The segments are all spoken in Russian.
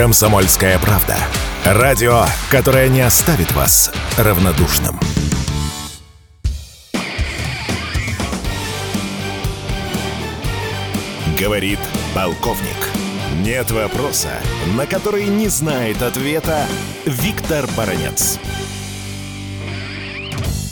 Комсомольская правда. Радио, которое не оставит вас равнодушным. Говорит полковник. Нет вопроса, на который не знает ответа Виктор Баранец.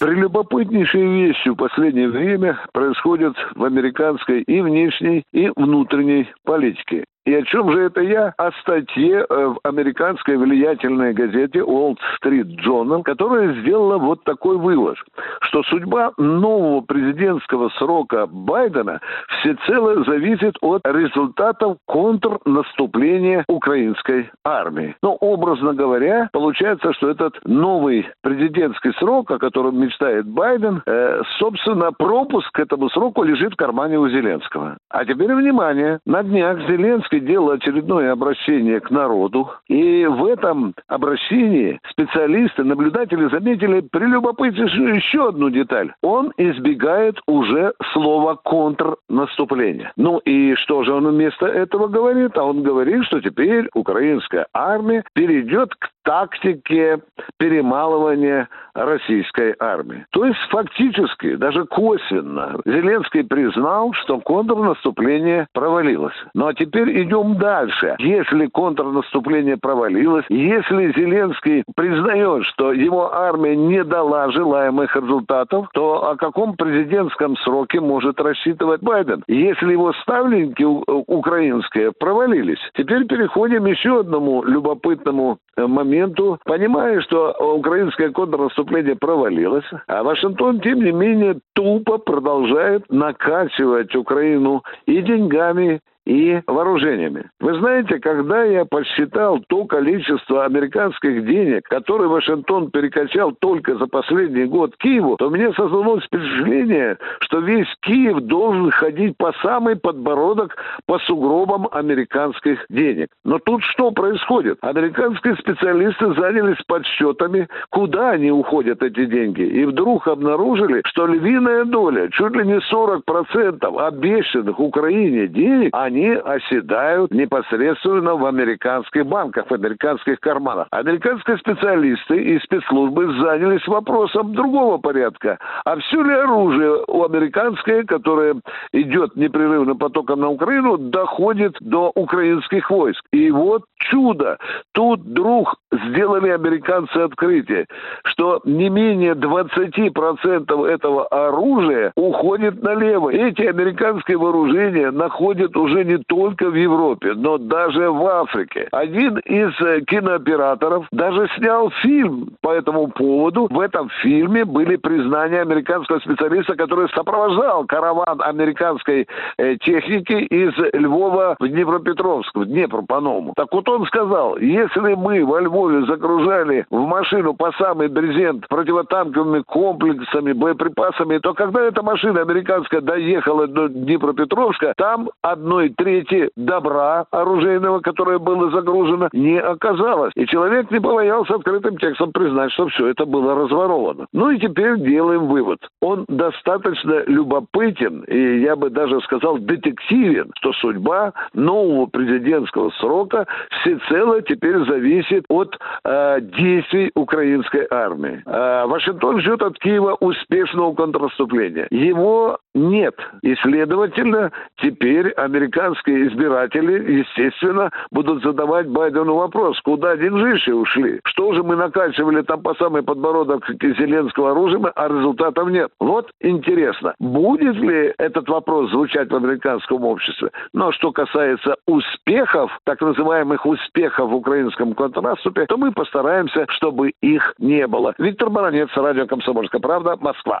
Прелюбопытнейшие вещи в последнее время происходят в американской и внешней, и внутренней политике. И о чем же это я? О статье э, в американской влиятельной газете Wall Street Journal, которая сделала вот такой вывод, что судьба нового президентского срока Байдена всецело зависит от результатов контрнаступления украинской армии. Но, образно говоря, получается, что этот новый президентский срок, о котором мечтает Байден, э, собственно, пропуск к этому сроку лежит в кармане у Зеленского. А теперь внимание, на днях Зеленский делал очередное обращение к народу. И в этом обращении специалисты, наблюдатели заметили прелюбопытнейшую еще одну деталь. Он избегает уже слова «контрнаступление». Ну и что же он вместо этого говорит? А он говорит, что теперь украинская армия перейдет к тактике перемалывания российской армии. То есть фактически, даже косвенно, Зеленский признал, что контрнаступление провалилось. Ну а теперь идем дальше. Если контрнаступление провалилось, если Зеленский признает, что его армия не дала желаемых результатов, то о каком президентском сроке может рассчитывать Байден? Если его ставленники украинские провалились. Теперь переходим еще одному любопытному э, моменту моменту, понимая, что украинское контрнаступление провалилось, а Вашингтон, тем не менее, тупо продолжает накачивать Украину и деньгами, и вооружениями. Вы знаете, когда я подсчитал то количество американских денег, которые Вашингтон перекачал только за последний год Киеву, то мне создалось впечатление, что весь Киев должен ходить по самый подбородок по сугробам американских денег. Но тут что происходит? Американские специалисты занялись подсчетами, куда они уходят, эти деньги. И вдруг обнаружили, что львиная доля, чуть ли не 40% обещанных Украине денег, они они оседают непосредственно в американских банках, в американских карманах. Американские специалисты и спецслужбы занялись вопросом другого порядка. А все ли оружие у американское, которое идет непрерывным потоком на Украину, доходит до украинских войск? И вот чудо. Тут вдруг сделали американцы открытие, что не менее 20% этого оружия уходит налево. Эти американские вооружения находят уже не только в Европе, но даже в Африке. Один из э, кинооператоров даже снял фильм по этому поводу. В этом фильме были признания американского специалиста, который сопровождал караван американской э, техники из Львова в Днепропетровск, в Днепр по-новому. Так вот он сказал, если мы во Львове загружали в машину по самый брезент противотанковыми комплексами, боеприпасами, то когда эта машина американская доехала до Днепропетровска, там одной трети добра оружейного, которое было загружено, не оказалось. И человек не побоялся открытым текстом признать, что все это было разворовано. Ну и теперь делаем вывод. Он достаточно любопытен, и я бы даже сказал детективен, что судьба нового президентского срока всецело теперь зависит от э, действий украинской армии. Э, Вашингтон ждет от Киева успешного контрнаступления. Его нет. И, следовательно, теперь американские избиратели, естественно, будут задавать Байдену вопрос, куда деньжищи ушли? Что же мы накачивали там по самый подбородок Зеленского оружием, а результатов нет? Вот интересно, будет ли этот вопрос звучать в американском обществе? Но что касается успехов, так называемых успехов в украинском контрнаступе, то мы постараемся, чтобы их не было. Виктор Баранец, радио «Комсомольская правда», Москва.